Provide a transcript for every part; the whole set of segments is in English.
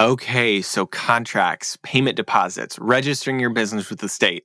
Okay, so contracts, payment deposits, registering your business with the state.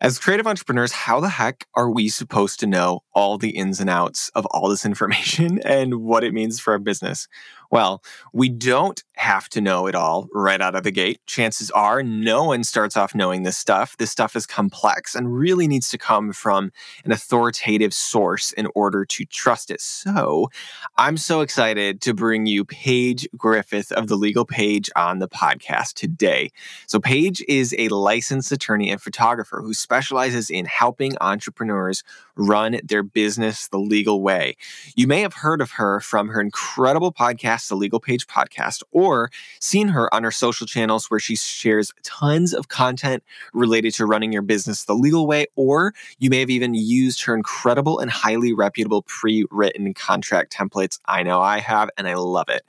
As creative entrepreneurs, how the heck are we supposed to know all the ins and outs of all this information and what it means for our business? Well, we don't have to know it all right out of the gate. Chances are no one starts off knowing this stuff. This stuff is complex and really needs to come from an authoritative source in order to trust it. So I'm so excited to bring you Paige Griffith of the Legal Paige on the podcast today. So Paige is a licensed attorney and photographer who specializes in helping entrepreneurs run their business the legal way. You may have heard of her from her incredible podcast, the Legal Paige Podcast, or seen her on her social channels where she shares tons of content related to running your business the legal way, or you may have even used her incredible and highly reputable pre written contract templates. I know I have, and I love it.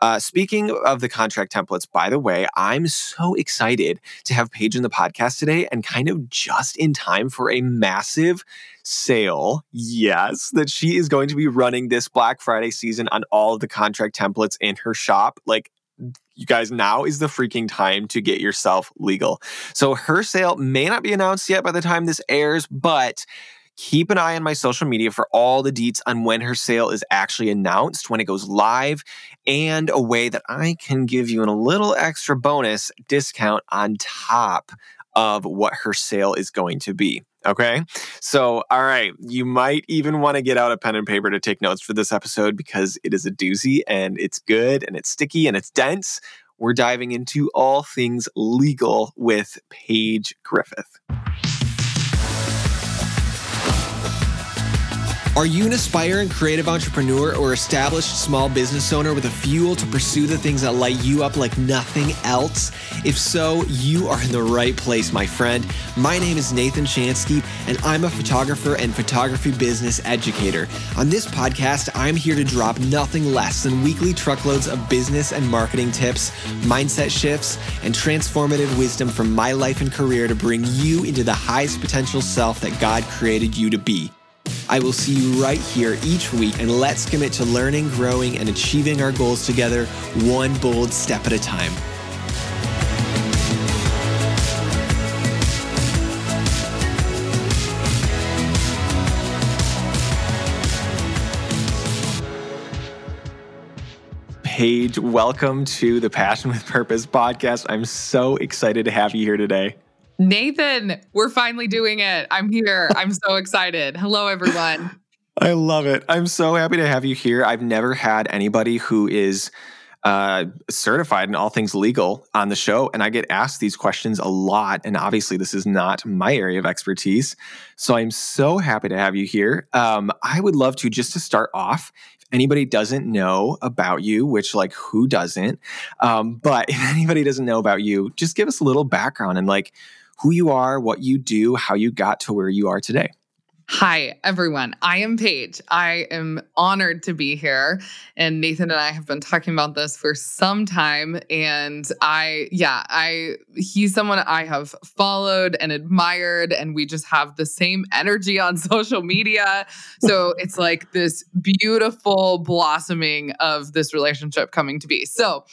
Uh, speaking of the contract templates, by the way, I'm so excited to have Paige in the podcast today and kind of just in time for a massive sale. Yes, that she is going to be running this Black Friday season on all of the contract templates in her shop. Like, you guys, now is the freaking time to get yourself legal. So, her sale may not be announced yet by the time this airs, but keep an eye on my social media for all the deets on when her sale is actually announced, when it goes live, and a way that I can give you a little extra bonus discount on top of what her sale is going to be. Okay. So, all right. You might even want to get out a pen and paper to take notes for this episode because it is a doozy and it's good and it's sticky and it's dense. We're diving into all things legal with Paige Griffith. Are you an aspiring creative entrepreneur or established small business owner with a fuel to pursue the things that light you up like nothing else? If so, you are in the right place, my friend. My name is Nathan Chanski, and I'm a photographer and photography business educator. On this podcast, I'm here to drop nothing less than weekly truckloads of business and marketing tips, mindset shifts, and transformative wisdom from my life and career to bring you into the highest potential self that God created you to be. I will see you right here each week, and let's commit to learning, growing, and achieving our goals together, one bold step at a time. Paige, welcome to the Passion with Purpose podcast. I'm so excited to have you here today. Nathan, we're finally doing it. I'm here. I'm so excited. Hello, everyone. I love it. I'm so happy to have you here. I've never had anybody who is uh, certified in all things legal on the show, and I get asked these questions a lot. And obviously, this is not my area of expertise. So I'm so happy to have you here. Um, I would love to just to start off. If anybody doesn't know about you, which like who doesn't, um, but if anybody doesn't know about you, just give us a little background and like who you are, what you do, how you got to where you are today. Hi, everyone. I am Paige. I am honored to be here. And Nathan and I have been talking about this for some time. And I, yeah, I, he's someone I have followed and admired. And we just have the same energy on social media. So it's like this beautiful blossoming of this relationship coming to be. So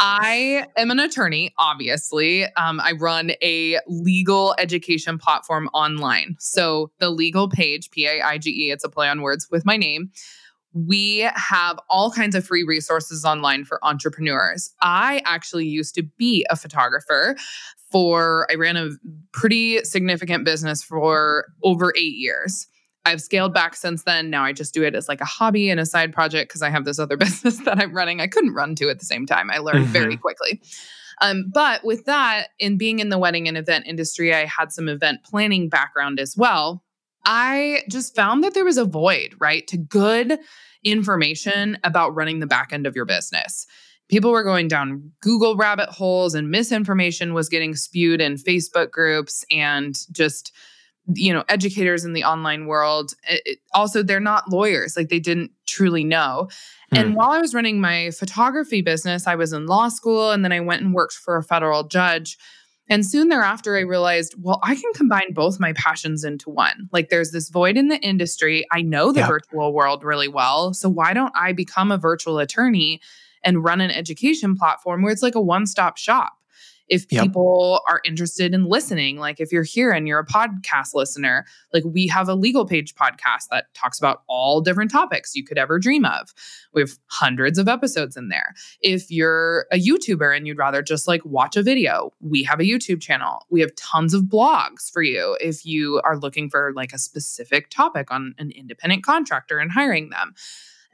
I am an attorney, obviously. Um, I run a legal education platform online. So the legal Paige, P A I G E, it's a play on words with my name. We have all kinds of free resources online for entrepreneurs. I actually used to be a photographer for, I ran a pretty significant business for over eight years. I've scaled back since then. Now I just do it as like a hobby and a side project because I have this other business that I'm running. I couldn't run two at the same time. I learned mm-hmm. very quickly. Um, but with that, in being in the wedding and event industry, I had some event planning background as well. I just found that there was a void, right, to good information about running the back end of your business. People were going down Google rabbit holes and misinformation was getting spewed in Facebook groups and just you know educators in the online world it, also they're not lawyers like they didn't truly know and hmm. while i was running my photography business i was in law school and then i went and worked for a federal judge and soon thereafter, I realized, well, I can combine both my passions into one. Like there's this void in the industry. I know the yeah. virtual world really well. So why don't I become a virtual attorney and run an education platform where it's like a one stop shop if yep. people are interested in listening like if you're here and you're a podcast listener like we have a legal Paige podcast that talks about all different topics you could ever dream of. We have hundreds of episodes in there. If you're a youtuber and you'd rather just like watch a video we have a youtube channel. We have tons of blogs for you if you are looking for like a specific topic on an independent contractor and hiring them.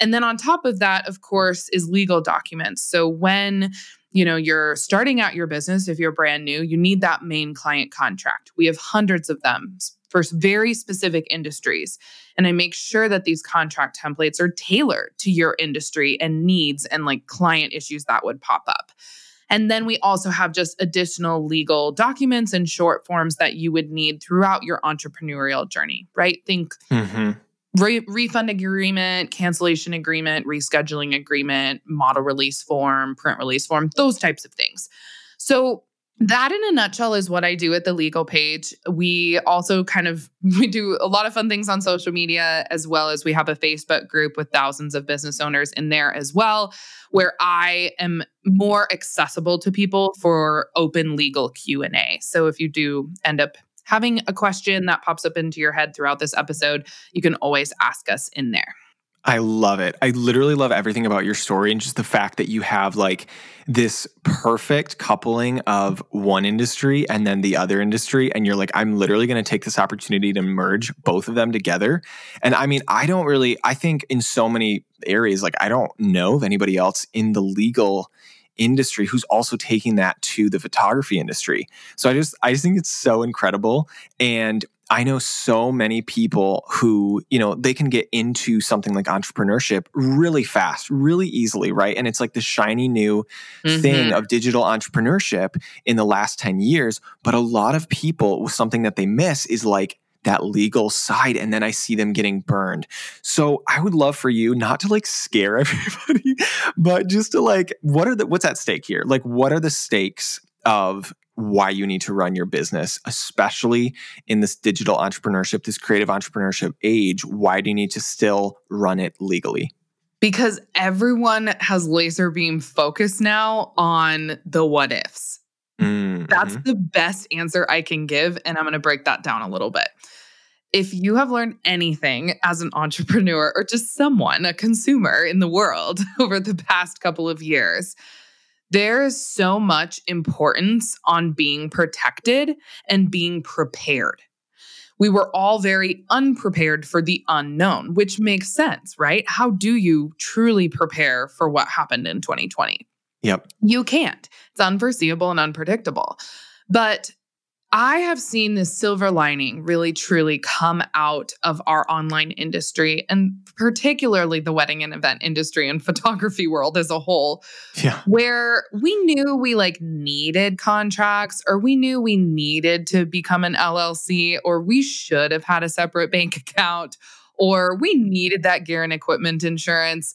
And then on top of that of course is legal documents. So when you know you're starting out your business if you're brand new you need that main client contract. We have hundreds of them for very specific industries. And i make sure that these contract templates are tailored to your industry and needs and like client issues that would pop up. And then we also have just additional legal documents and short forms that you would need throughout your entrepreneurial journey right? Think mm-hmm re- refund agreement, cancellation agreement, rescheduling agreement, model release form, print release form, those types of things. So that in a nutshell is what I do at the legal Paige. We also kind of we do a lot of fun things on social media as well as we have a Facebook group with thousands of business owners in there as well where I am more accessible to people for open legal Q&A. So if you do end up having a question that pops up into your head throughout this episode, you can always ask us in there. I love it. I literally love everything about your story and just the fact that you have like this perfect coupling of one industry and then the other industry. And you're like, I'm literally going to take this opportunity to merge both of them together. And I mean, I don't really, I think in so many areas, like, I don't know of anybody else in the legal industry who's also taking that to the photography industry. So I just I just think it's so incredible and I know so many people who, you know, they can get into something like entrepreneurship really fast, really easily, right? And it's like the shiny new mm-hmm. thing of digital entrepreneurship in the last 10 years. But a lot of people, something that they miss is like that legal side and then I see them getting burned. So I would love for you not to like scare everybody, but just to like what are the what's at stake here? Like what are the stakes of why you need to run your business, especially in this digital entrepreneurship, this creative entrepreneurship age? Why do you need to still run it legally? Because everyone has laser beam focus now on the what ifs. Mm-hmm. That's the best answer I can give. And I'm going to break that down a little bit if you have learned anything as an entrepreneur or just someone, a consumer in the world over the past couple of years, there is so much importance on being protected and being prepared. We were all very unprepared for the unknown, which makes sense, right? How do you truly prepare for what happened in 2020? Yep. You can't. It's unforeseeable and unpredictable. But I have seen this silver lining really truly come out of our online industry and particularly the wedding and event industry and photography world as a whole. Yeah. Where we knew we like needed contracts or we knew we needed to become an LLC or we should have had a separate bank account or we needed that gear and equipment insurance,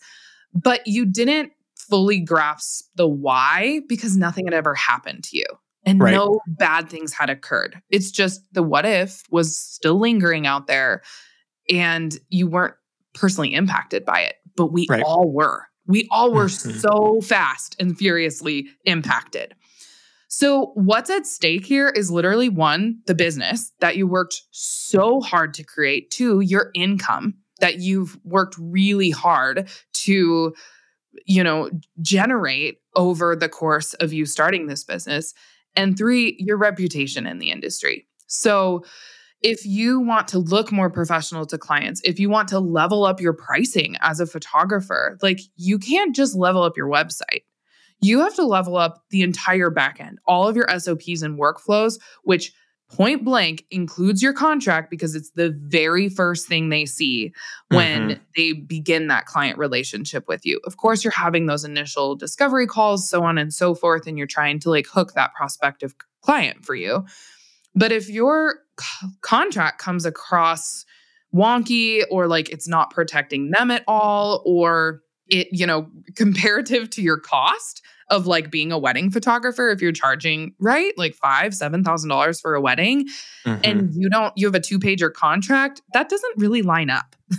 but you didn't fully grasp the why because nothing had ever happened to you and right. no bad things had occurred. It's just the what if was still lingering out there and you weren't personally impacted by it, but we right. all were. We all were mm-hmm. so fast and furiously impacted. So, what's at stake here is literally one, the business that you worked so hard to create, two, your income that you've worked really hard to you know generate over the course of you starting this business and three, your reputation in the industry. So, if you want to look more professional to clients, if you want to level up your pricing as a photographer, like you can't just level up your website. You have to level up the entire backend, all of your SOPs and workflows, which point blank includes your contract because it's the very first thing they see when mm-hmm. they begin that client relationship with you. Of course, you're having those initial discovery calls, so on and so forth, and you're trying to like hook that prospective client for you. But if your c- contract comes across wonky or like it's not protecting them at all, or it, you know, comparative to your cost, of like being a wedding photographer if you're charging right like five seven thousand dollars for a wedding mm-hmm. and you don't you have a two pager contract that doesn't really line up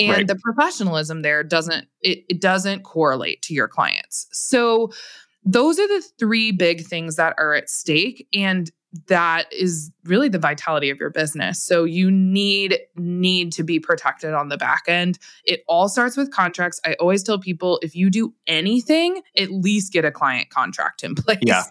And Right. the professionalism there doesn't it, it doesn't correlate to your clients. So those are the three big things that are at stake and that is really the vitality of your business. So you need need to be protected on the back end. It all starts with contracts. I always tell people if you do anything, at least get a client contract in place. Yeah.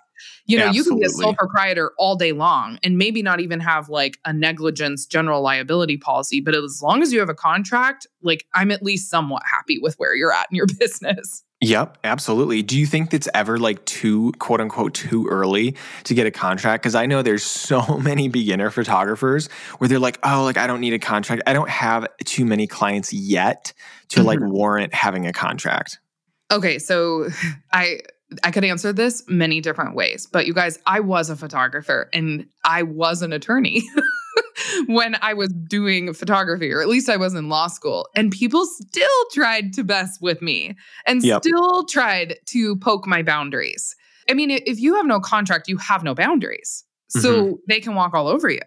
You know, you can be a sole proprietor all day long and maybe not even have like a negligence general liability policy, but as long as you have a contract, like I'm at least somewhat happy with where you're at in your business. Yep, absolutely. Do you think it's ever like too quote unquote too early to get a contract? Because I know there's so many beginner photographers where they're like, oh, like I don't need a contract. I don't have too many clients yet to like mm-hmm. warrant having a contract. Okay, so I I could answer this many different ways, but you guys, I was a photographer and I was an attorney when I was doing photography, or at least I was in law school, and people still tried to mess with me and Yep. still tried to poke my boundaries. I mean, if you have no contract, you have no boundaries. So mm-hmm. they can walk all over you.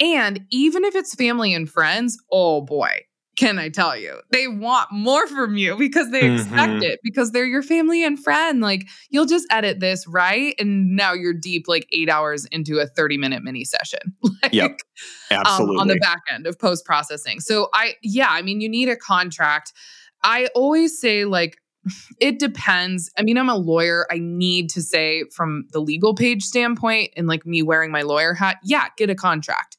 And even if it's family and friends, oh boy, can I tell you, they want more from you because they expect Mhm. it because they're your family and friend. Like, you'll just edit this, right? And now you're deep, like eight hours into a 30 minute mini session. like, Yep, Absolutely. um, on the back end of post processing. So I, yeah, I mean, you need a contract. I always say like, it depends. I mean, I'm a lawyer. I need to say from the legal Paige standpoint and like me wearing my lawyer hat, yeah, get a contract.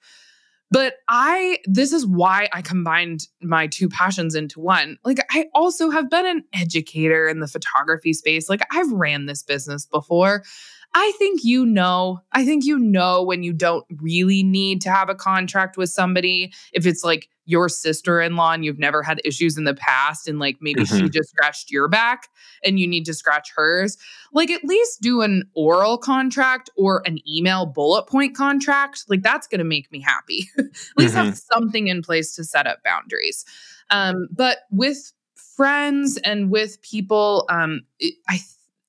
But I, this is why I combined my two passions into one. Like, I also have been an educator in the photography space. Like, I've ran this business before. I think you know, I think you know when you don't really need to have a contract with somebody. If it's like your sister in law and you've never had issues in the past, and like maybe she Mhm. just scratched your back and you need to scratch hers, like at least do an oral contract or an email bullet point contract. Like that's going to make me happy. at least have something in place to set up boundaries. Um, but with friends and with people, um, I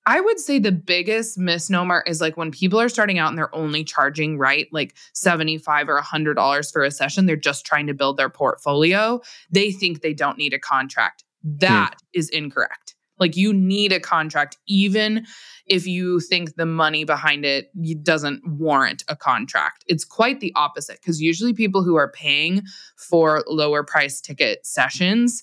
I would say the biggest misnomer is like when people are starting out and they're only charging right like 75 or 100 dollars for a session they're just trying to build their portfolio they think they don't need a contract. Hmm. That is incorrect. Like you need a contract even if you think the money behind it doesn't warrant a contract. It's quite the opposite because usually people who are paying for lower price ticket sessions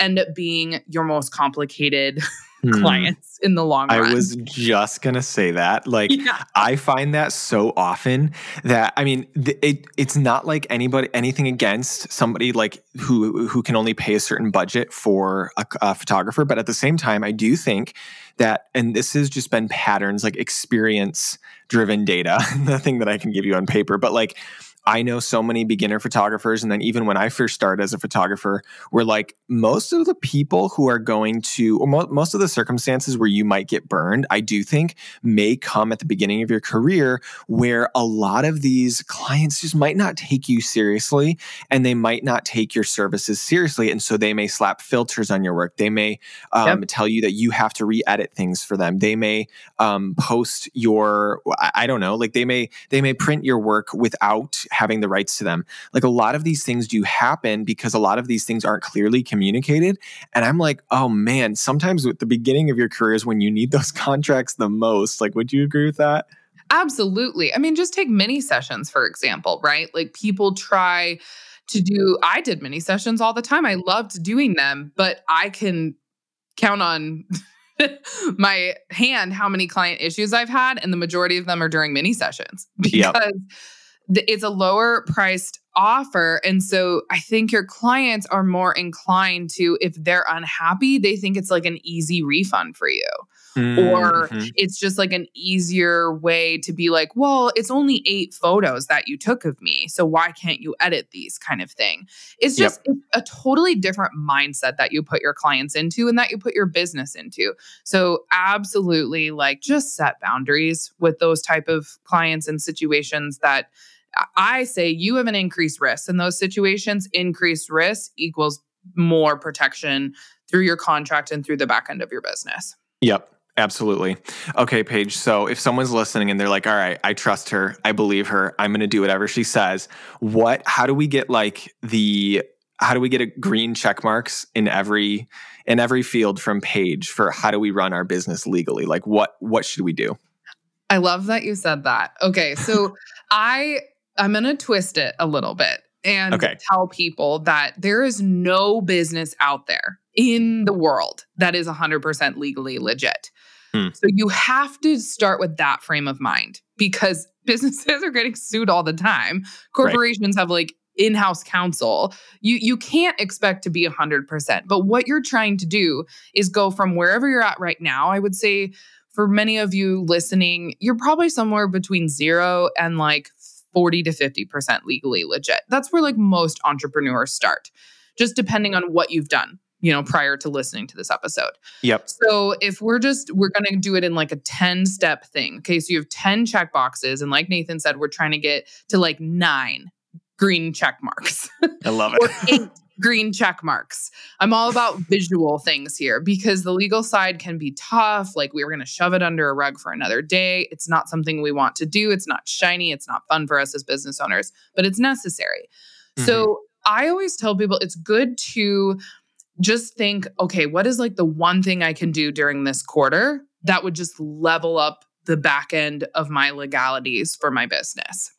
end up being your most complicated Hmm. clients in the long run. I was just gonna say that. Like, yeah. I find that so often that I mean, th- it it's not like anybody anything against somebody like who who can only pay a certain budget for a, a photographer, but at the same time, I do think that, and this has just been patterns like experience driven data, nothing that I can give you on paper, but like. I know so many beginner photographers. And then even when I first started as a photographer, were like most of the people who are going to, or mo- most of the circumstances where you might get burned, I do think may come at the beginning of your career where a lot of these clients just might not take you seriously and they might not take your services seriously. And so they may slap filters on your work. They may um, tell you that you have to re edit things for them. They may um, post your, I, I don't know, like they may, they may print your work without having the rights to them. Like a lot of these things do happen because a lot of these things aren't clearly communicated. And I'm like, oh man, sometimes at the beginning of your career is when you need those contracts the most. Like, would you agree with that? Absolutely. I mean, just take mini sessions, for example, right? Like people try to do, I did mini sessions all the time. I loved doing them, but I can count on my hand how many client issues I've had, and the majority of them are during mini sessions because th- it's a lower priced offer. And so I think your clients are more inclined to, if they're unhappy, they think it's like an easy refund for you Or- Mhm. it's just like an easier way to be like, well, it's only eight photos that you took of me. So why can't you edit these kind of thing? It's Yep. just it's a totally different mindset that you put your clients into and that you put your business into. So absolutely like just set boundaries with those type of clients and situations that I- say you have an increased risk in those situations. Increased risk equals more protection through your contract and through the back end of your business. Yep. Absolutely. Okay, Paige. So if someone's listening and they're like, all right, I trust her, I believe her, I'm going to do whatever she says, what, how do we get like the, how do we get a green check marks in every in every field from Paige for how do we run our business legally? Like what what should we do? I love that you said that. Okay, so I I'm going to twist it a little bit and okay. tell people that there is no business out there in the world that is 100% legally legit. Hmm. So you have to start with that frame of mind because businesses are getting sued all the time. Corporations right. have like in-house counsel. You you can't expect to be 100%. But what you're trying to do is go from wherever you're at right now. I would say for many of you listening, you're probably somewhere between 0 and like 40 to 50% legally legit. That's where like most entrepreneurs start. Just depending on what you've done you know, prior to listening to this episode. Yep. So if we're just, we're going to do it in like a 10 step thing. Okay. So you have 10 check boxes. And like Nathan said, we're trying to get to like nine green check marks. I love it. or eight green check marks. I'm all about visual things here because the legal side can be tough. Like we were going to shove it under a rug for another day. It's not something we want to do. It's not shiny. It's not fun for us as business owners, but it's necessary. Mm-hmm. So I always tell people it's good to just think, okay, what is like the one thing I can do during this quarter that would just level up the back end of my legalities for my business?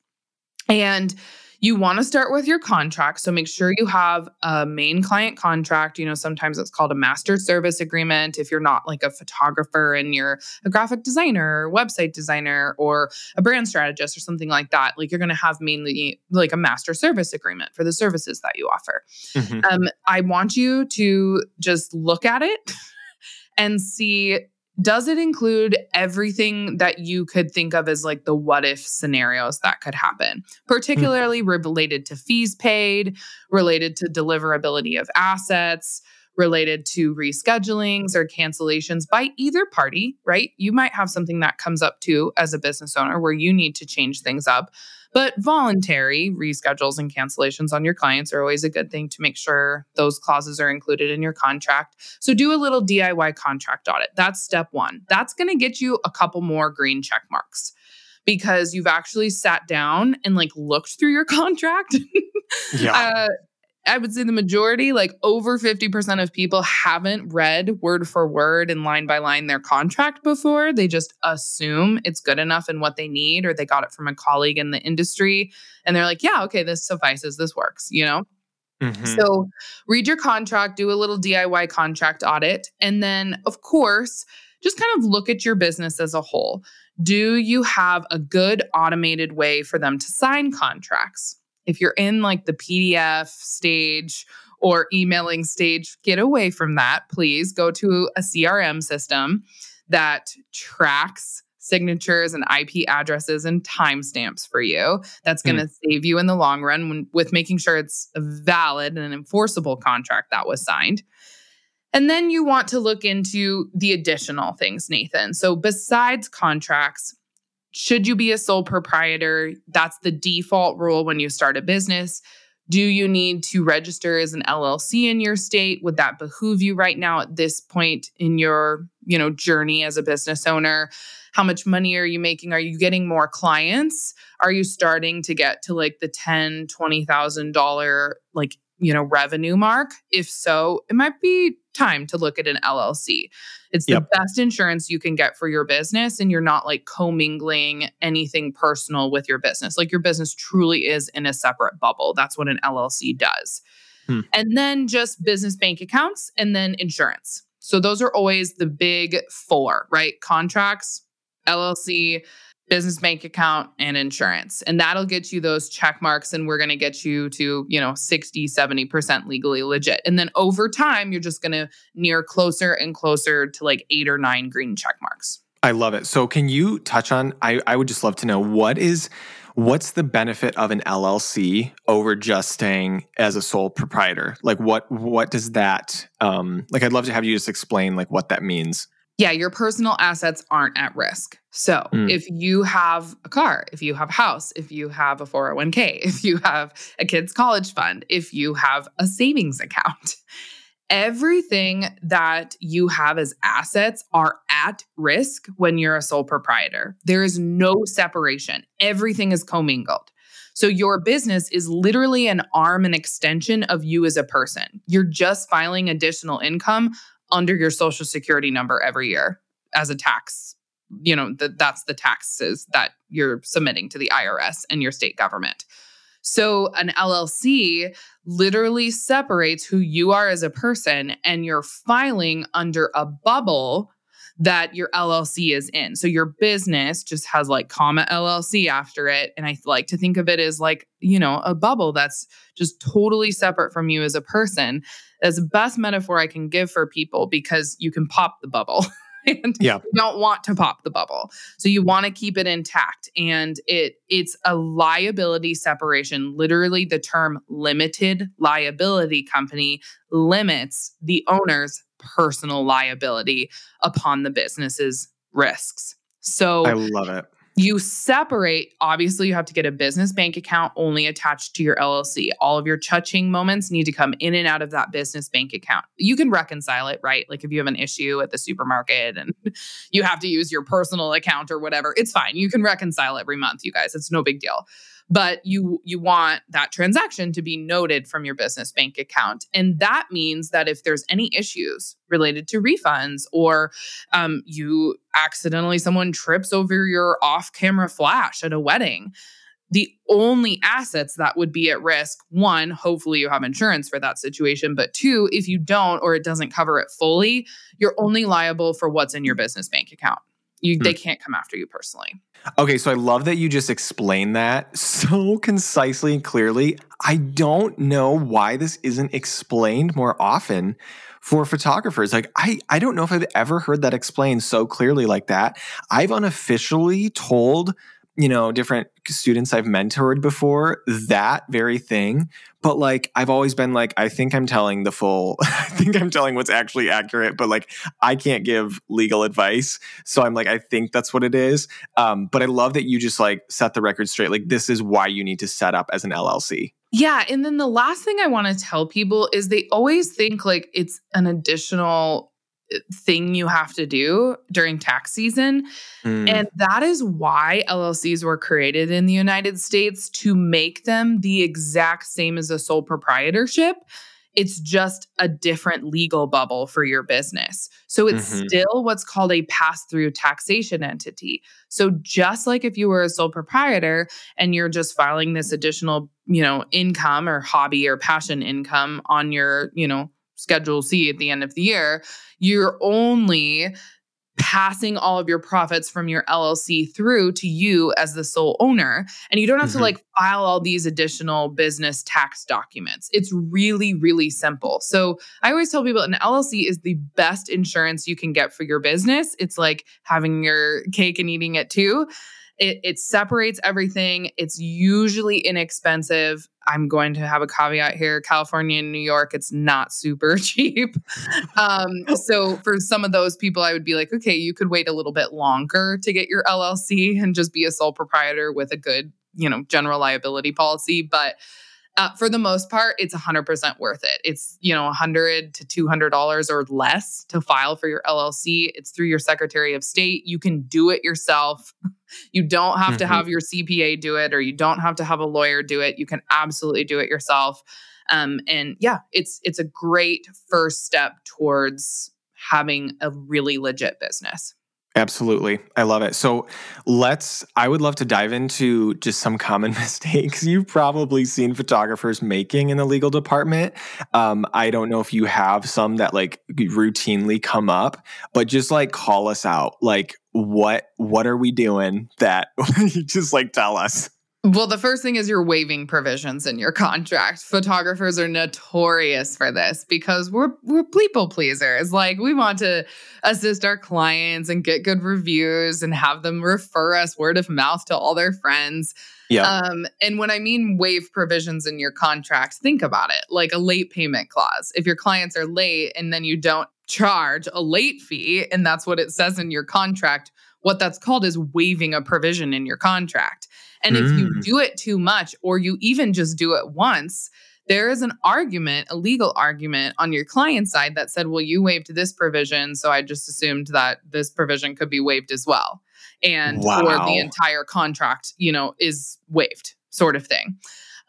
And you want to start with your contract. So make sure you have a main client contract. You know, sometimes it's called a master service agreement if you're not like a photographer and you're a graphic designer, or website designer, or a brand strategist or something like that. Like you're going to have mainly like a master service agreement for the services that you offer. Mm-hmm. Um, I want you to just look at it and see does it include everything that you could think of as like the what if scenarios that could happen, particularly mm-hmm. related to fees paid, related to deliverability of assets, related to reschedulings or cancellations by either party, right? You might have something that comes up too as a business owner where you need to change things up. But voluntary reschedules and cancellations on your clients are always a good thing to make sure those clauses are included in your contract. So do a little DIY contract audit. That's step one. That's going to get you a couple more green check marks because you've actually sat down and like looked through your contract. yeah. Uh, I would say the majority, like over 50% of people haven't read word for word and line by line their contract before. They just assume it's good enough and what they need, or they got it from a colleague in the industry. And they're like, yeah, okay, this suffices, this works, you know? Mm-hmm. So read your contract, do a little DIY contract audit. And then, of course, just kind of look at your business as a whole. Do you have a good automated way for them to sign contracts? If you're in like the PDF stage or emailing stage, get away from that, please. Go to a CRM system that tracks signatures and IP addresses and timestamps for you. That's going to mm. save you in the long run when, with making sure it's a valid and enforceable contract that was signed. And then you want to look into the additional things, Nathan. So, besides contracts, should you be a sole proprietor? That's the default rule when you start a business. Do you need to register as an LLC in your state? Would that behoove you right now at this point in your, you know, journey as a business owner? How much money are you making? Are you getting more clients? Are you starting to get to like the ten, twenty thousand dollar like you know revenue mark? If so, it might be time to look at an LLC. It's yep. the best insurance you can get for your business, and you're not like commingling anything personal with your business. Like your business truly is in a separate bubble. That's what an LLC does. Hmm. And then just business bank accounts and then insurance. So those are always the big four, right? Contracts, LLC, business bank account and insurance. And that'll get you those check marks and we're going to get you to you know 60 70% legally legit. And then over time you're just going to near closer and closer to like eight or nine green check marks. I love it. So can you touch on i, I would just love to know what is what's the benefit of an llc over just staying as a sole proprietor? Like what what does that um like i'd love to have you just explain like what that means yeah, your personal assets aren't at risk. So mm. if you have a car, if you have a house, if you have a 401k, if you have a kid's college fund, if you have a savings account, everything that you have as assets are at risk when you're a sole proprietor. There is no separation, everything is commingled. So your business is literally an arm and extension of you as a person. You're just filing additional income under your social security number every year as a tax. You know, that that's the taxes that you're submitting to the IRS and your state government. So an LLC literally separates who you are as a person and you're filing under a bubble that your LLC is in. So your business just has like comma LLC after it. And I like to think of it as like, you know, a bubble that's just totally separate from you as a person. That's the best metaphor I can give for people because you can pop the bubble. and yeah. you don't want to pop the bubble. So you want to keep it intact. And it it's a liability separation. Literally, the term limited liability company limits the owner's personal liability upon the business's risks. So I love it. you separate obviously you have to get a business bank account only attached to your llc all of your cha-ching moments need to come in and out of that business bank account. You can reconcile it right? Like if you have an issue at the supermarket and you have to use your personal account or whatever it's fine. You can reconcile every month you guys. It's no big deal but you you want that transaction to be noted from your business bank account. And that means that if there's any issues related to refunds or um, you accidentally someone trips over your off camera flash at a wedding the only assets that would be at risk one hopefully you have insurance for that situation but two if you don't or it doesn't cover it fully you're only liable for what's in your business bank account you hmm. they can't come after you personally. Okay, so I love that you just explained that so concisely and clearly. I don't know why this isn't explained more often for photographers. Like I I don't know if I've ever heard that explained so clearly like that. I've unofficially told you know, different students I've mentored before, that very thing. But like, I've always been like, I think I'm telling the full, I think I'm telling what's actually accurate, but like, I can't give legal advice. So I'm like, I think that's what it is. Um, but I love that you just like set the record straight. Like, this is why you need to set up as an LLC. Yeah. And then the last thing I want to tell people is they always think like it's an additional thing you have to do during tax season. Mm. And that is why LLCs were created in the United States to make them the exact same as a sole proprietorship. It's just a different legal bubble for your business. So it's mm-hmm. still what's called a pass through taxation entity. So just like if you were a sole proprietor and you're just filing this additional, you know, income or hobby or passion income on your, you know, Schedule C at the end of the year, you're only passing all of your profits from your LLC through to you as the sole owner. And you don't have mm-hmm. to like file all these additional business tax documents. It's really, really simple. So I always tell people an LLC is the best insurance you can get for your business. It's like having your cake and eating it too. It, it separates everything. It's usually inexpensive. I'm going to have a caveat here California and New York, it's not super cheap. Um, so, for some of those people, I would be like, okay, you could wait a little bit longer to get your LLC and just be a sole proprietor with a good, you know, general liability policy. But uh, for the most part, it's 100% worth it. It's, you know, 100 to $200 or less to file for your LLC. It's through your Secretary of State. You can do it yourself. You don't have mm-hmm. to have your CPA do it or you don't have to have a lawyer do it. You can absolutely do it yourself. Um, and yeah, it's it's a great first step towards having a really legit business. Absolutely. I love it. So let's, I would love to dive into just some common mistakes you've probably seen photographers making in the legal department. Um, I don't know if you have some that like routinely come up, but just like call us out. Like, what, what are we doing that just like tell us? Well, the first thing is you're waiving provisions in your contract. Photographers are notorious for this because we're we're people pleasers. Like we want to assist our clients and get good reviews and have them refer us word of mouth to all their friends. Yeah. Um, and when I mean waive provisions in your contract, think about it like a late payment clause. If your clients are late and then you don't charge a late fee, and that's what it says in your contract, what that's called is waiving a provision in your contract. And mm. if you mm. do it too much, or you even just do it once, there is an argument, a legal argument on your client side that said, well, you waived this provision. So I just assumed that this provision could be waived as well. And wow. or the entire contract, you know, is waived. sort of thing.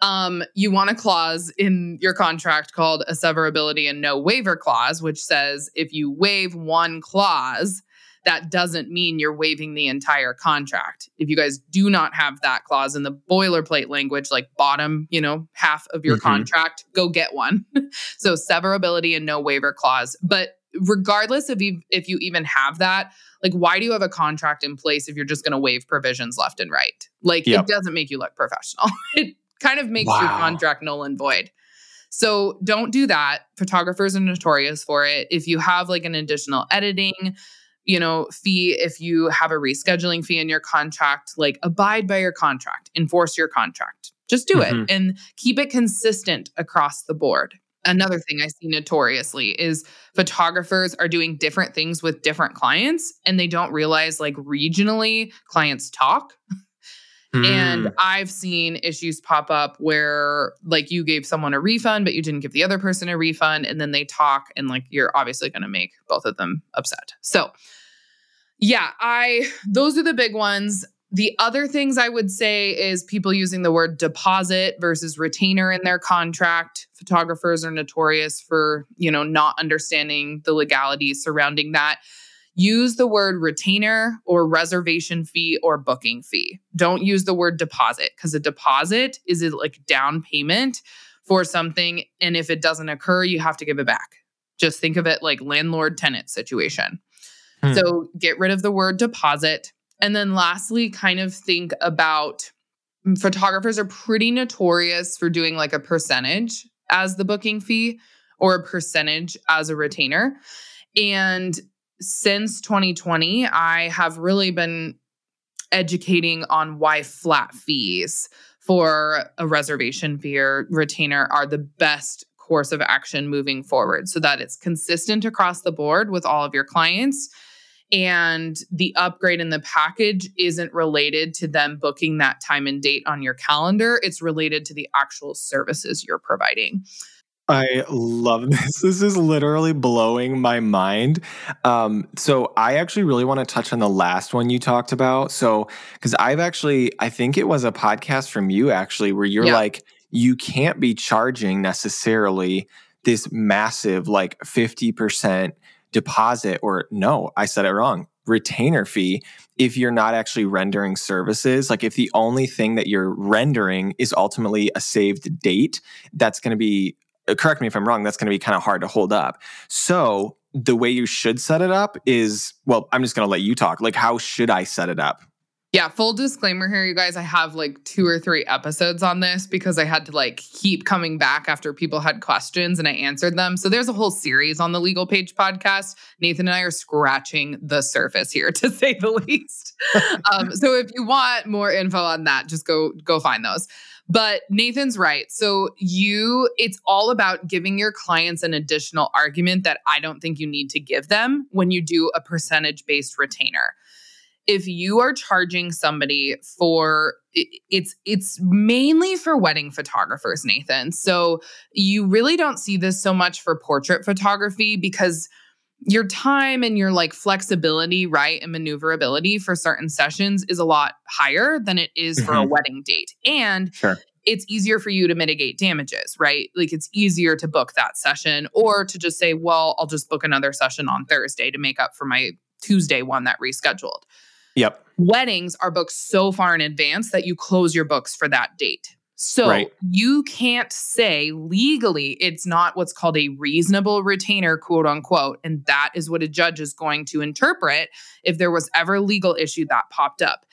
Um, you want a clause in your contract called a severability and no waiver clause, which says if you waive one clause, that doesn't mean you're waiving the entire contract. If you guys do not have that clause in the boilerplate language, like bottom, you know, half of your mm-hmm. contract, go get one. so severability and no waiver clause. But regardless of you, if you even have that, like why do you have a contract in place if you're just going to waive provisions left and right? Like yep. it doesn't make you look professional. it kind of makes wow. your contract null and void. So don't do that. Photographers are notorious for it. If you have like an additional editing, you know, fee if you have a rescheduling fee in your contract, like abide by your contract, enforce your contract. Just do mm-hmm. it and keep it consistent across the board. Another thing I see notoriously is photographers are doing different things with different clients and they don't realize like regionally clients talk. Mm. And I've seen issues pop up where like you gave someone a refund, but you didn't give the other person a refund. And then they talk and like you're obviously going to make both of them upset. So, yeah, I, those are the big ones. The other things I would say is people using the word deposit versus retainer in their contract. Photographers are notorious for, you know, not understanding the legalities surrounding that use the word retainer or reservation fee or booking fee. Don't use the word deposit because a deposit is a like down payment for something. And if it doesn't occur, you have to give it back. Just think of it like landlord tenant situation. Hmm. So get rid of the word deposit. And then lastly, kind of think about mm, photographers are pretty notorious for doing like a percentage as the booking fee or a percentage as a retainer. And since 2020, I have really been educating on why flat fees for a reservation fee or retainer are the best course of action moving forward so that it's consistent across the board with all of your clients and the upgrade in the package isn't related to them booking that time and date on your calendar it's related to the actual services you're providing I love this. This is literally blowing my mind. Um, so I actually really want to touch on the last one you talked about. So because I've actually, I think it was a podcast from you actually, where you're yeah. like, you can't be charging necessarily this massive like 50% deposit or no, I said it wrong. Retainer fee if you're not actually rendering services. Like if the only thing that you're rendering is ultimately a saved date, that's going to be uh, correct me if I'm wrong, that's going to be kind of hard to hold up. So the way you should set it up is well, I'm just going to let you talk. Like, how should I set it up? Yeah, full disclaimer here, you guys. I have like two or three episodes on this because I had to like keep coming back after people had questions and I answered them. So there's a whole series on the Legal Paige podcast. Nathan and I are scratching the surface here, to say the least. um, so if you want more info on that, just go go find those. But Nathan's right. So you it's all about giving your clients an additional argument that I don't think you need to give them when you do a percentage based retainer. If you are charging somebody for it's it's mainly for wedding photographers, Nathan. So you really don't see this so much for portrait photography because your time and your like flexibility, right, and maneuverability for certain sessions is a lot higher than it is mm-hmm. for a mm-hmm. wedding date. And sure. it's easier for you to mitigate damages, right? Like it's easier to book that session or to just say, well, I'll just book another session on Thursday to make up for my Tuesday one that rescheduled. Yep. Weddings are booked so far in advance that you close your books for that date. So right. you can't say legally it's not what's called a reasonable retainer, quote unquote. And that is what a judge is going to interpret if there was ever a legal issue that popped up.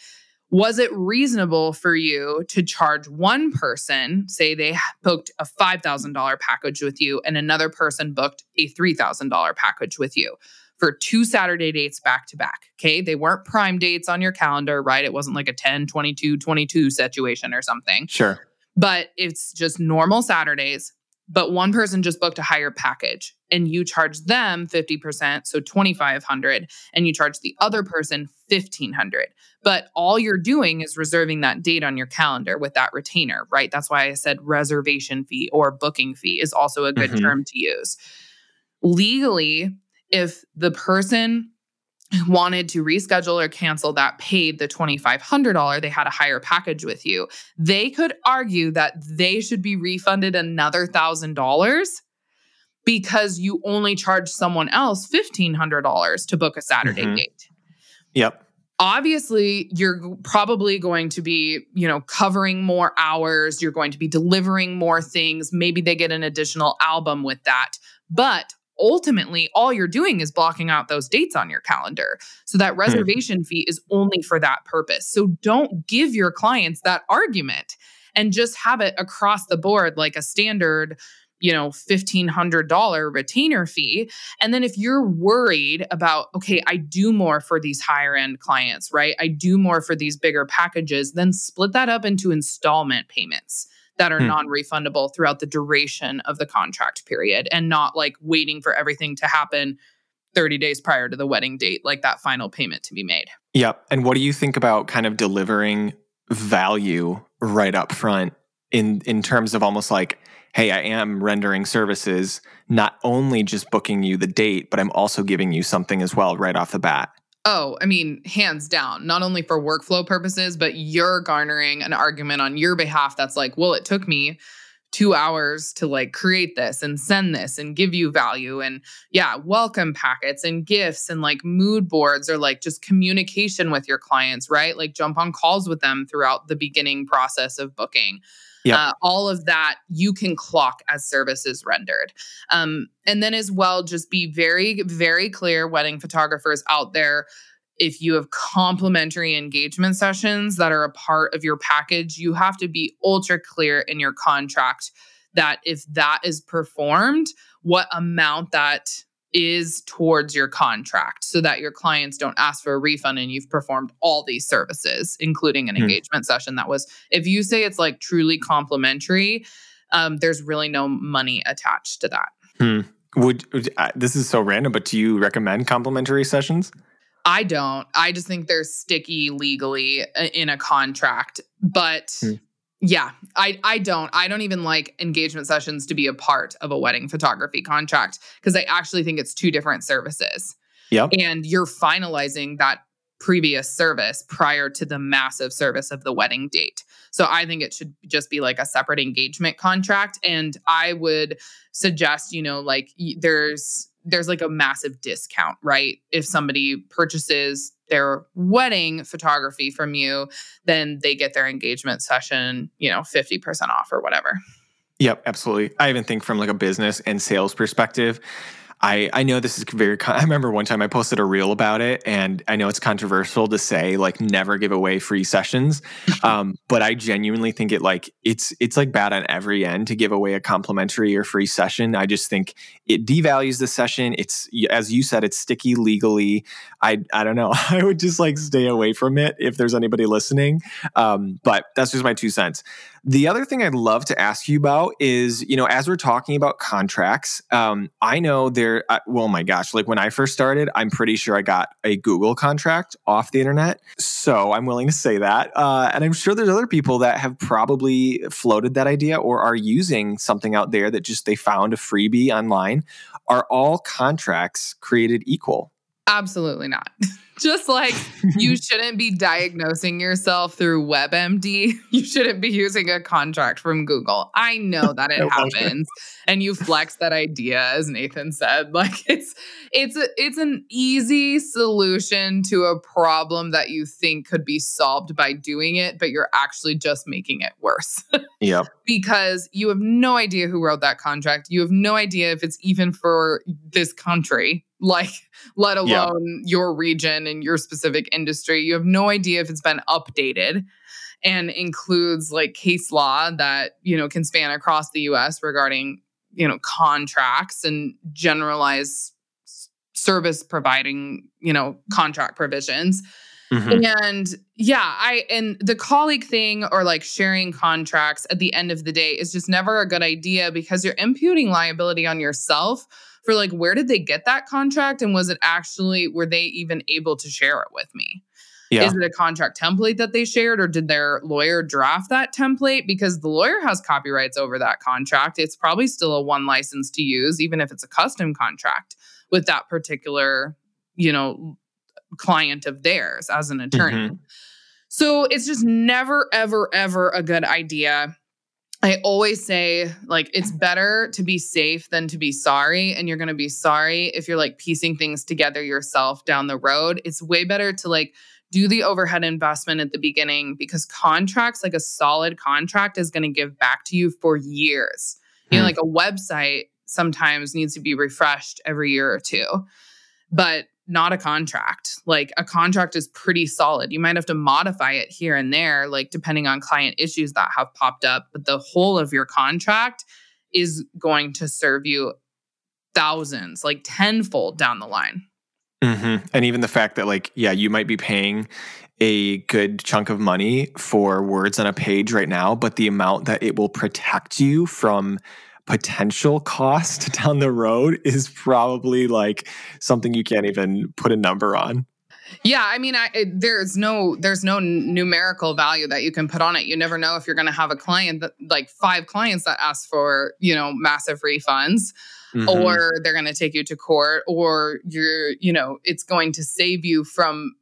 Was it reasonable for you to charge one person, say they booked a $5,000 package with you, and another person booked a $3,000 package with you? For two Saturday dates back to back. Okay. They weren't prime dates on your calendar, right? It wasn't like a 10, 22, 22 situation or something. Sure but it's just normal Saturdays. But one person just booked a higher package and you charge them 50%, so 2500 and you charge the other person 1500. But all you're doing is reserving that date on your calendar with that retainer, right? That's why I said reservation fee or booking fee is also a good mm-hmm. term to use. Legally, if the person wanted to reschedule or cancel that paid the $2500 they had a higher package with you they could argue that they should be refunded another $1000 because you only charged someone else $1500 to book a saturday Mhm. date Yep. obviously you're probably going to be you know covering more hours you're going to be delivering more things maybe they get an additional album with that but ultimately all you're doing is blocking out those dates on your calendar. So that hmm. reservation fee is only for that purpose. So don't give your clients that argument and just have it across the board like a standard you know $1500 retainer fee. And then if you're worried about, okay, I do more for these higher end clients, right? I do more for these bigger packages, then split that up into installment payments that are Hmm. non refundable throughout the duration of the contract period and not like waiting for everything to happen 30 days prior to the wedding date, like that final payment to be made. Yep. And what do you think about kind of delivering value right up front in in terms of almost like, hey, I am rendering services, not only just booking you the date, but I'm also giving you something as well right off the bat. Oh, I mean, hands down, not only for workflow purposes, but you're garnering an argument on your behalf that's like, well, it took me two hours to like create this and send this and give you value. And yeah, welcome packets and gifts and like mood boards or like just communication with your clients, right? Like jump on calls with them throughout the beginning process of booking. Yep. Uh, all of that you can clock as services rendered. Um, and then as well, just be very, very clear, wedding photographers out there. If you have complimentary engagement sessions that are a part of your package, you have to be ultra clear in your contract that if that is performed, what amount that is towards your contract so that your clients don't ask for a refund and you've performed all these services, including an Hmm. engagement session that was, if you say it's like truly complimentary, um, there's really no money attached to that. Would, would uh, this is so random, but do you recommend complimentary sessions? I don't. I just think they're sticky legally uh, in a contract. But Hmm. Yeah, I I don't. I don't even like engagement sessions to be a part of a wedding photography contract because I actually think it's two different services. Yep. And you're finalizing that previous service prior to the massive service of the wedding date. So I think it should just be like a separate engagement contract and I would suggest, you know, like there's there's like a massive discount, right? If somebody purchases their wedding photography from you, then they get their engagement session, you know, 50% off or whatever. Yep, absolutely. I even think from like a business and sales perspective, I I know this is very. Con- I remember one time I posted a reel about it, and I know it's controversial to say like never give away free sessions, um, but I genuinely think it like it's it's like bad on every end to give away a complimentary or free session. I just think it devalues the session. It's as you said, it's sticky legally. I I don't know. I would just like stay away from it if there's anybody listening. Um, but that's just my two cents. The other thing I'd love to ask you about is, you know, as we're talking about contracts, um, I know there, uh, well, my gosh, like when I first started, I'm pretty sure I got a Google contract off the internet. So I'm willing to say that. Uh, and I'm sure there's other people that have probably floated that idea or are using something out there that just they found a freebie online. Are all contracts created equal? Absolutely not. Just like you shouldn't be diagnosing yourself through WebMD. You shouldn't be using a contract from Google. I know that it happens, and you flex that idea, as Nathan said. Like it's it's a, it's an easy solution to a problem that you think could be solved by doing it, but you're actually just making it worse yeah. because you have no idea who wrote that contract. You have no idea if it's even for this country, like let Yeah. alone your region and your specific industry. You have no idea if it's been updated and includes like case law that, you know, can span across the US regarding, you know, contracts and generalized service providing, you know, contract provisions. Mhm. And yeah, I and the colleague thing or like sharing contracts at the end of the day is just never a good idea because you're imputing liability on yourself for like where did they get that contract and was it actually were they even able to share it with me? Yeah. Is it a contract template that they shared or did their lawyer draft that template because the lawyer has copyrights over that contract? It's probably still a one license to use even if it's a custom contract with that particular, you know, client of theirs as an attorney. Mm-hmm. So it's just never, ever, ever a good idea. I always say, like, it's better to be safe than to be sorry. And you're going to be sorry if you're like piecing things together yourself down the road. It's way better to like do the overhead investment at the beginning because contracts, like a solid contract, is going to give back to you for years. You know, Hmm. like a website sometimes needs to be refreshed every year or two, but not a contract. Like a contract is pretty solid. You might have to modify it here and there, like depending on client issues that have popped up, but the whole of your contract is going to serve you thousands, like tenfold down the line. hmm And even the fact that, like, yeah, you might be paying a good chunk of money for words on a page right now, but the amount that it will protect you from potential cost down the road is probably like something you can't even put a number on. Yeah, I mean, I it, there's no there's no numerical value that you can put on it. You never know if you're going to have a client that like five clients that ask for you know massive refunds, Mhm. or they're going to take you to court, or you're you know it's going to save you from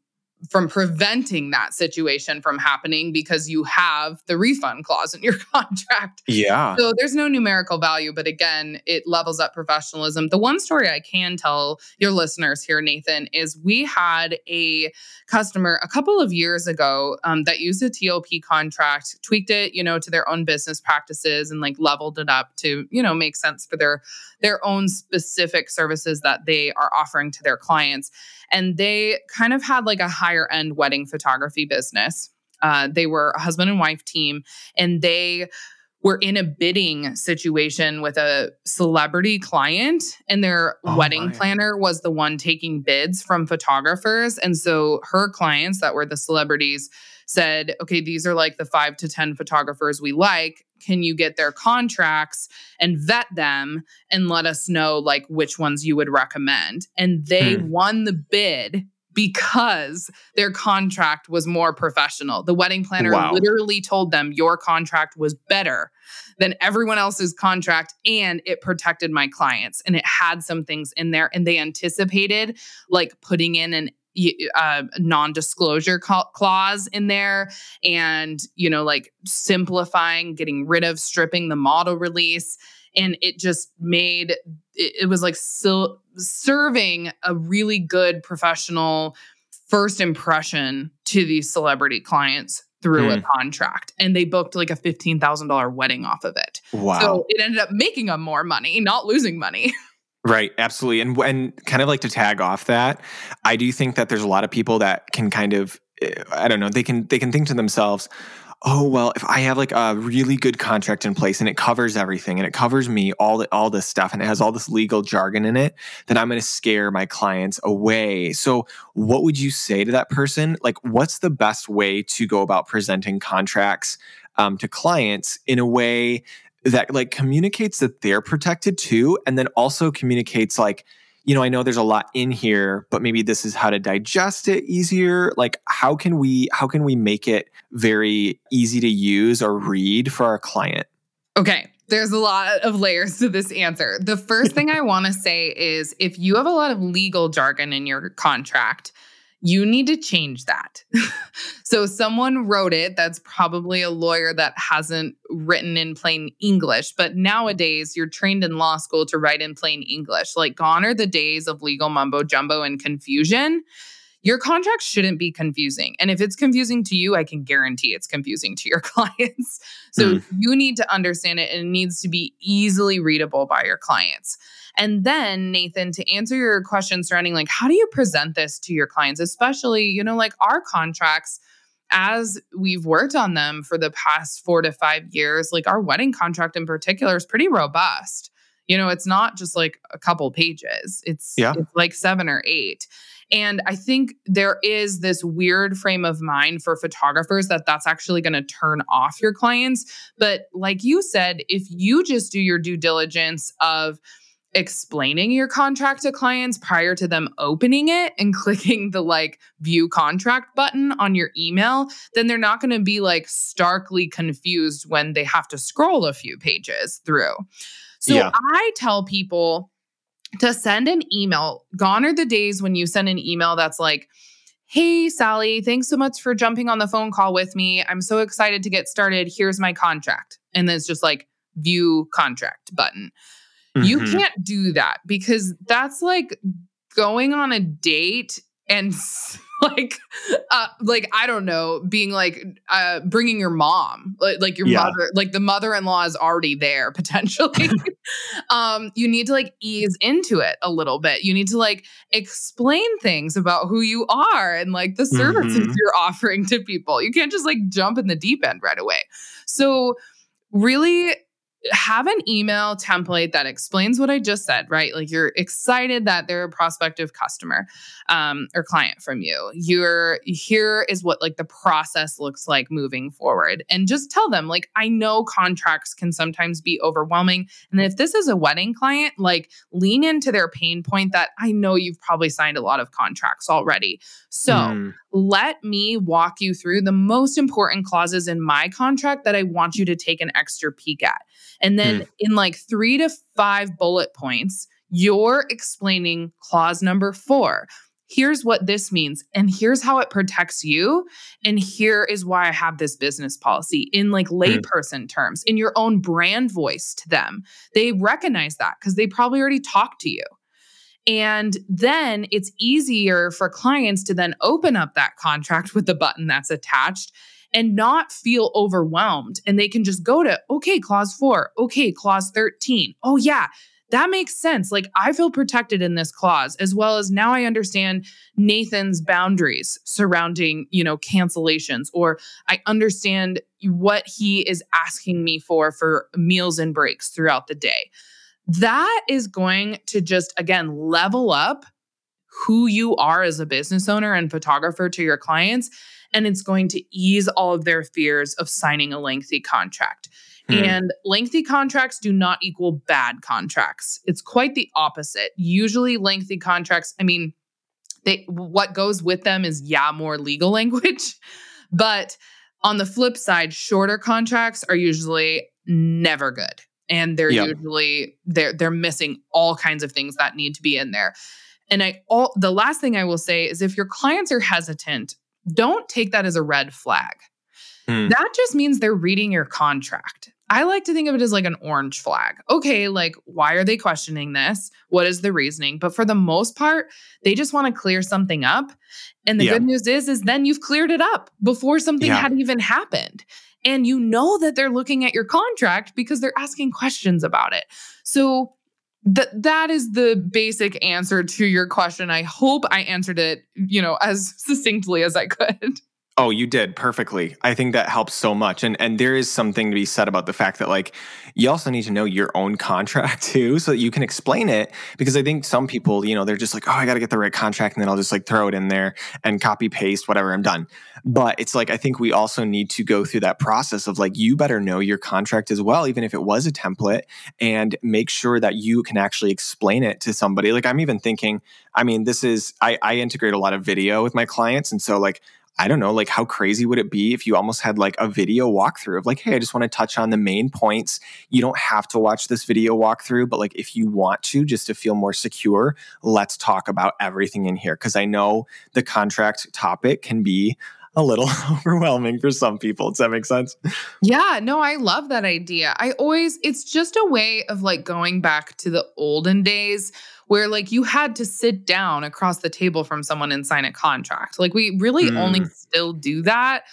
from preventing that situation from happening because you have the refund clause in your contract. yeah. So there's no numerical value, but again, it levels up professionalism. The one story I can tell your listeners here, Nathan, is we had a customer a couple of years ago um, that used a TLP contract, tweaked it, you know, to their own business practices and like leveled it up to, you know, make sense for their their own specific services that they are offering to their clients. And they kind of had like a higher end wedding photography business. Uh, they were a husband and wife team, and they were in a bidding situation with a celebrity client and their Oh wedding my. planner was the one taking bids from photographers and so her clients that were the celebrities said okay these are like the 5 to 10 photographers we like can you get their contracts and vet them and let us know like which ones you would recommend and they Hmm. won the bid because their contract was more professional. The wedding planner Wow. literally told them your contract was better than everyone else's contract and it protected my clients and it had some things in there and they anticipated like putting in an uh, non-disclosure clause in there and you know like simplifying getting rid of stripping the model release and it just made it, it was like sil- serving a really good professional first impression to these celebrity clients through a contract and they booked like a $15,000 wedding off of it. Wow. So it ended up making them more money, not losing money. Right, absolutely. And and kind of like to tag off that, I do think that there's a lot of people that can kind of eh, I don't know, they can they can think to themselves, "Oh, well, if I have like a really good contract in place and it covers everything and it covers me all the, all this stuff and it has all this legal jargon in it, then I'm going to scare my clients away." So, what would you say to that person? Like what's the best way to go about presenting contracts um, to clients in a way that like communicates that they're protected too and then also communicates like you know i know there's a lot in here but maybe this is how to digest it easier like how can we how can we make it very easy to use or read for our client Okay. There's a lot of layers to this answer. The first thing I want to say is if you have a lot of legal jargon in your contract, you need to change that. so, someone wrote it that's probably a lawyer that hasn't written in plain English. But nowadays, you're trained in law school to write in plain English. Like, gone are the days of legal mumbo jumbo and confusion. Your contract shouldn't be confusing. And if it's confusing to you, I can guarantee it's confusing to your clients. So hmm. you need to understand it and it needs to be easily readable by your clients. And then, Nathan, to answer your question surrounding like, how do you present this to your clients, especially, you know, like our contracts, as we've worked on them for the past four to five years, like our wedding contract in particular is pretty robust. You know, it's not just like a couple pages, it's, Yeah. it's like seven or eight. And I think there is this weird frame of mind for photographers that that's actually going to turn off your clients. But like you said, if you just do your due diligence of explaining your contract to clients prior to them opening it and clicking the like view contract button on your email, then they're not going to be like starkly confused when they have to scroll a few pages through. So Yeah. I tell people to send an email. Gone are the days when you send an email that's like, Hey, Sally, thanks so much for jumping on the phone call with me. I'm so excited to get started. Here's my contract. And then it's just like view contract button. Mm-hmm. You can't do that because that's like going on a date and like uh like i don't know being like uh bringing your mom like, like your yeah. mother like the mother-in-law is already there potentially um you need to like ease into it a little bit you need to like explain things about who you are and like the services mm-hmm. you're offering to people you can't just like jump in the deep end right away so really have an email template that explains what I just said, right? Like you're excited that they're a prospective customer um, or client from you. You're here is what like the process looks like moving forward, and just tell them like I know contracts can sometimes be overwhelming, and if this is a wedding client, like lean into their pain point that I know you've probably signed a lot of contracts already. So mm. Let me walk you through the most important clauses in my contract that I want you to take an extra peek at. And then mm. in like three to five bullet points, you're explaining clause number four. Here's what this means, and here's how it protects you. And here is why I have this business policy in like hmm. layperson mm. terms, in your own brand voice to them. They recognize that because they probably already talked to you. And then it's easier for clients to then open up that contract with the button that's attached and not feel overwhelmed. And they can just go to, okay, clause four, okay, clause 13. Oh, yeah, that makes sense. Like I feel protected in this clause, as well as now I understand Nathan's boundaries surrounding, you know, cancellations, or I understand what he is asking me for for meals and breaks throughout the day. That is going to just, again, level up who you are as a business owner and photographer to your clients and it's going to ease all of their fears of signing a lengthy contract. Hmm. And lengthy contracts do not equal bad contracts. It's quite the opposite. Usually, lengthy contracts, I mean, they what goes with them is yeah, more legal language. But on the flip side, shorter contracts are usually never good. And they're yep. usually they're they're missing all kinds of things that need to be in there. And I all the last thing I will say is if your clients are hesitant don't take that as a red flag. Mm. That just means they're reading your contract. I like to think of it as like an orange flag. Okay, like, why are they questioning this? What is the reasoning? But for the most part, they just want to clear something up. And the yeah. good news is, is then you've cleared it up before something yeah. had even happened. And you know that they're looking at your contract because they're asking questions about it. So that that is the basic answer to your question. I hope I answered it, you know, as succinctly as I could. Oh, you did perfectly. I think that helps so much. And and there is something to be said about the fact that like you also need to know your own contract too so that you can explain it because I think some people, you know, they're just like, "Oh, I got to get the right contract and then I'll just like throw it in there and copy paste whatever, I'm done." But it's like I think we also need to go through that process of like you better know your contract as well even if it was a template and make sure that you can actually explain it to somebody. Like I'm even thinking, I mean, this is I I integrate a lot of video with my clients and so like I don't know, like how crazy would it be if you almost had like a video walkthrough of like, hey, I just want to touch on the main points. You don't have to watch this video walkthrough, but like if you want to, just to feel more secure, let's talk about everything in here. Cause I know the contract topic can be a little overwhelming for some people. Does that make sense? Yeah, no, I love that idea. I always, it's just a way of like going back to the olden days where like you had to sit down across the table from someone and sign a contract. Like we really mm. only still do that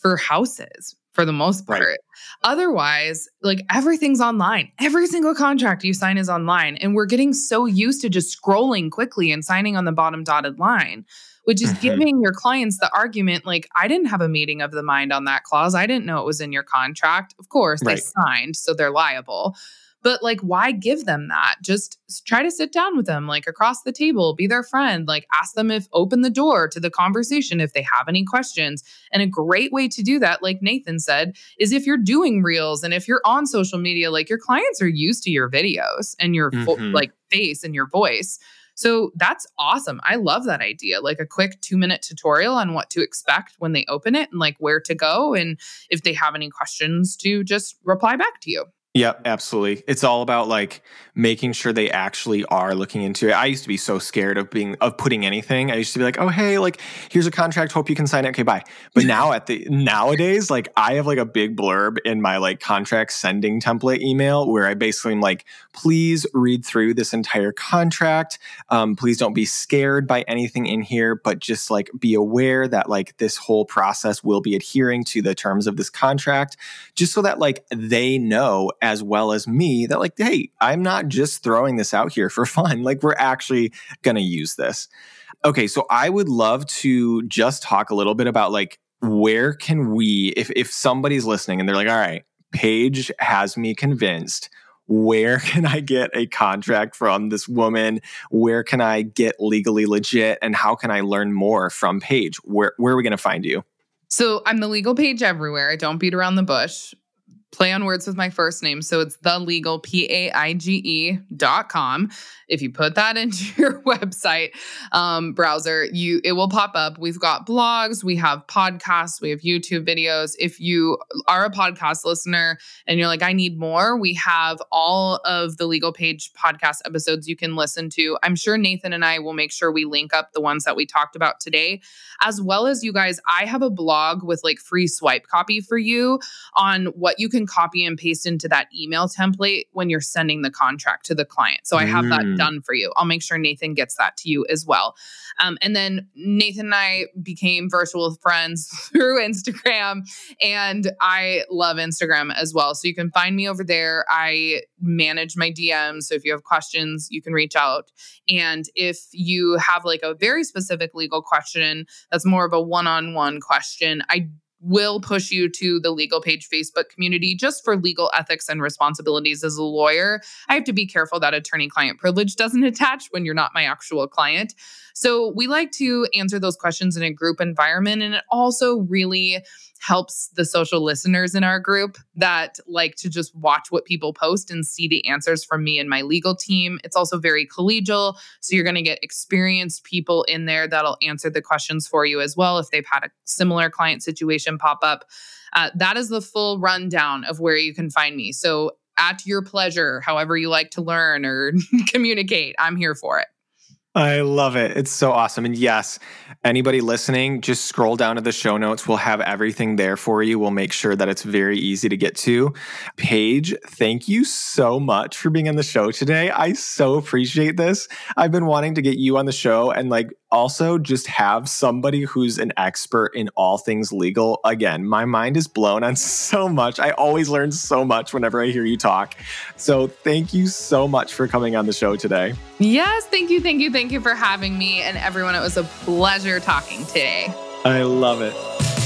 for houses for the most part. Right. Otherwise, like everything's online. Every single contract you sign is online. And we're getting so used to just scrolling quickly and signing on the bottom dotted line, which is mm-hmm. giving your clients the argument like, I didn't have a meeting of the mind on that clause. I didn't know it was in your contract. Of course, right. they signed, so they're liable. But like, why give them that? Just try to sit down with them, like across the table, be their friend, like ask them if open the door to the conversation if they have any questions. And a great way to do that, like Nathan said, is if you're doing reels and if you're on social media, like your clients are used to your videos and your mm-hmm. fo- like face and your voice. So that's awesome. I love that idea. Like a quick two minute tutorial on what to expect when they open it and like where to go. And if they have any questions, to just reply back to you. Yep, absolutely. It's all about like making sure they actually are looking into it. I used to be so scared of being of putting anything. I used to be like, "Oh, hey, like here's a contract, hope you can sign it. Okay, bye." But now at the nowadays, like I have like a big blurb in my like contract sending template email where I basically am like, "Please read through this entire contract. Um, please don't be scared by anything in here, but just like be aware that like this whole process will be adhering to the terms of this contract, just so that like they know as well as me that like hey i'm not just throwing this out here for fun like we're actually going to use this okay so i would love to just talk a little bit about like where can we if if somebody's listening and they're like all right paige has me convinced where can I get a contract from this woman? Where can I get legally legit? And how can I learn more from Paige? Where, where are we going to find you? So I'm the Legal Paige everywhere. I don't beat around the bush play on words with my first name. So it's the legal, P A I G E dot com. If you put that into your website um, browser, you it will pop up. We've got blogs, we have podcasts, we have YouTube videos. If you are a podcast listener and you're like, I need more, we have all of the Legal Paige podcast episodes you can listen to. I'm sure Nathan and I will make sure we link up the ones that we talked about today, as well as you guys. I have a blog with like free swipe copy for you on what you can can copy and paste into that email template when you're sending the contract to the client. So I have mm. that done for you. I'll make sure Nathan gets that to you as well. Um, and then Nathan and I became virtual friends through Instagram, and I love Instagram as well. So you can find me over there. I manage my DMs. So if you have questions, you can reach out. And if you have like a very specific legal question that's more of a one on one question, I will push you to the Legal Paige Facebook community just for legal ethics and responsibilities as a lawyer. I have to be careful that attorney client privilege doesn't attach when you're not my actual client. So we like to answer those questions in a group environment. And it also really helps the social listeners in our group that like to just watch what people post and see the answers from me and my legal team. It's also very collegial. So you're going to get experienced people in there that'll answer the questions for you as well if they've had a similar client situation pop up. Uh, that is the full rundown of where you can find me. So at your pleasure, however you like to learn or communicate, I'm here for it. I love it. It's so awesome. And yes, anybody listening, just scroll down to the show notes. We'll have everything there for you. We'll make sure that it's very easy to get to. Paige, thank you so much for being on the show today. I so appreciate this. I've been wanting to get you on the show and like also just have somebody who's an expert in all things legal. Again, my mind is blown on so much. I always learn so much whenever I hear you talk. So thank you so much for coming on the show today. Yes, thank you, thank you, thank you for having me. And everyone, it was a pleasure talking today. I love it.